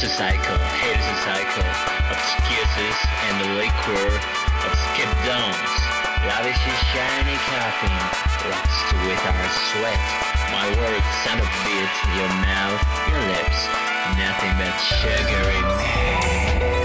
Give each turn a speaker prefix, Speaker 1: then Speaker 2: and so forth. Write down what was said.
Speaker 1: It's a cycle, hate is a cycle of excuses and the liquor of skip downs. Lavishly shiny caffeine rusted with our sweat. My words sound a bit, your mouth, your lips, nothing but sugar in me.